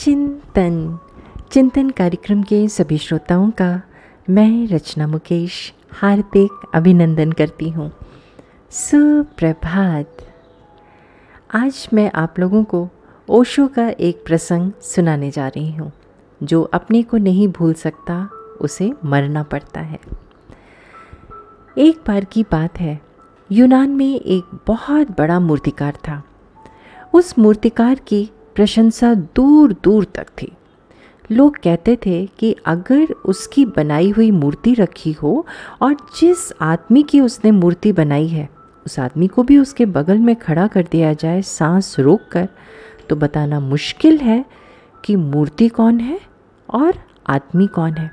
चिंतन। चिंतन कार्यक्रम के सभी श्रोताओं का मैं रचना मुकेश हार्दिक अभिनंदन करती हूँ। सुप्रभात। आज मैं आप लोगों को ओशो का एक प्रसंग सुनाने जा रही हूँ। जो अपने को नहीं भूल सकता, उसे मरना पड़ता है। एक बार की बात है, यूनान में एक बहुत बड़ा मूर्तिकार था। उस मूर्तिकार की प्रशंसा दूर दूर तक थी। लोग कहते थे कि अगर उसकी बनाई हुई मूर्ति रखी हो और जिस आदमी की उसने मूर्ति बनाई है, उस आदमी को भी उसके बगल में खड़ा कर दिया जाए सांस रोक कर तो बताना मुश्किल है कि मूर्ति कौन है और आदमी कौन है।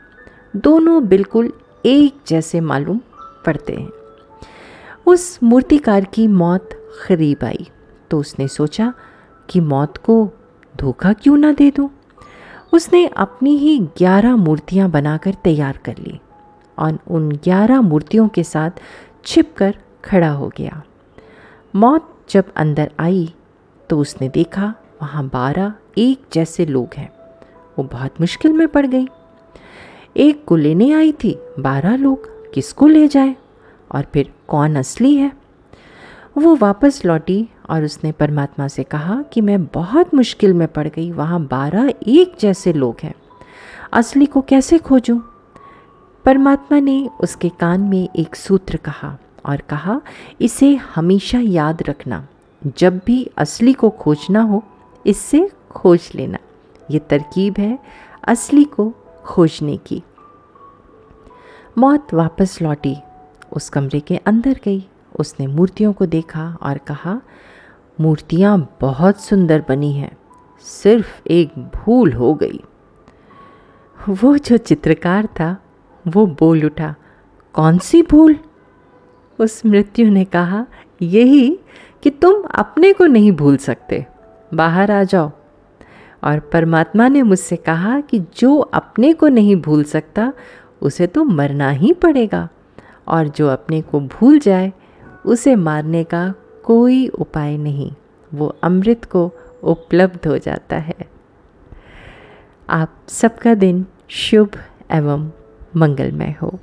दोनों बिल्कुल एक जैसे मालूम पड़ते हैं। उस मूर्तिकार की मौत करीब आई तो उसने सोचा कि मौत को धोखा क्यों ना दे दूँ? उसने अपनी ही ग्यारह मूर्तियाँ बनाकर तैयार कर ली और उन ग्यारह मूर्तियों के साथ छिप कर खड़ा हो गया। मौत जब अंदर आई तो उसने देखा वहाँ बारह एक जैसे लोग हैं। वो बहुत मुश्किल में पड़ गई। एक को लेने आई थी, बारह लोग, किसको ले जाए? और फिर कौन असली है? वो वापस लौटी और उसने परमात्मा से कहा कि मैं बहुत मुश्किल में पड़ गई, वहाँ बारह एक जैसे लोग हैं। असली को कैसे खोजूं? परमात्मा ने उसके कान में एक सूत्र कहा और कहा, इसे हमेशा याद रखना। जब भी असली को खोजना हो, इससे खोज लेना। ये तरकीब है असली को खोजने की. मौत वापस लौटी। उस कमरे के अंदर गई। उसने मूर्तियों को देखा और कहा, मूर्तियाँ बहुत सुंदर बनी हैं, सिर्फ़ एक भूल हो गई। वो जो चित्रकार था, वो बोल उठा, कौन सी भूल? उस मृत्यु ने कहा, यही कि तुम अपने को नहीं भूल सकते, बाहर आ जाओ। और परमात्मा ने मुझसे कहा कि जो अपने को नहीं भूल सकता, उसे तो मरना ही पड़ेगा, और जो अपने को भूल जाए उसे मारने का कोई उपाय नहीं। वो अमृत को उपलब्ध हो जाता है। आप सबका दिन शुभ एवं मंगलमय हो।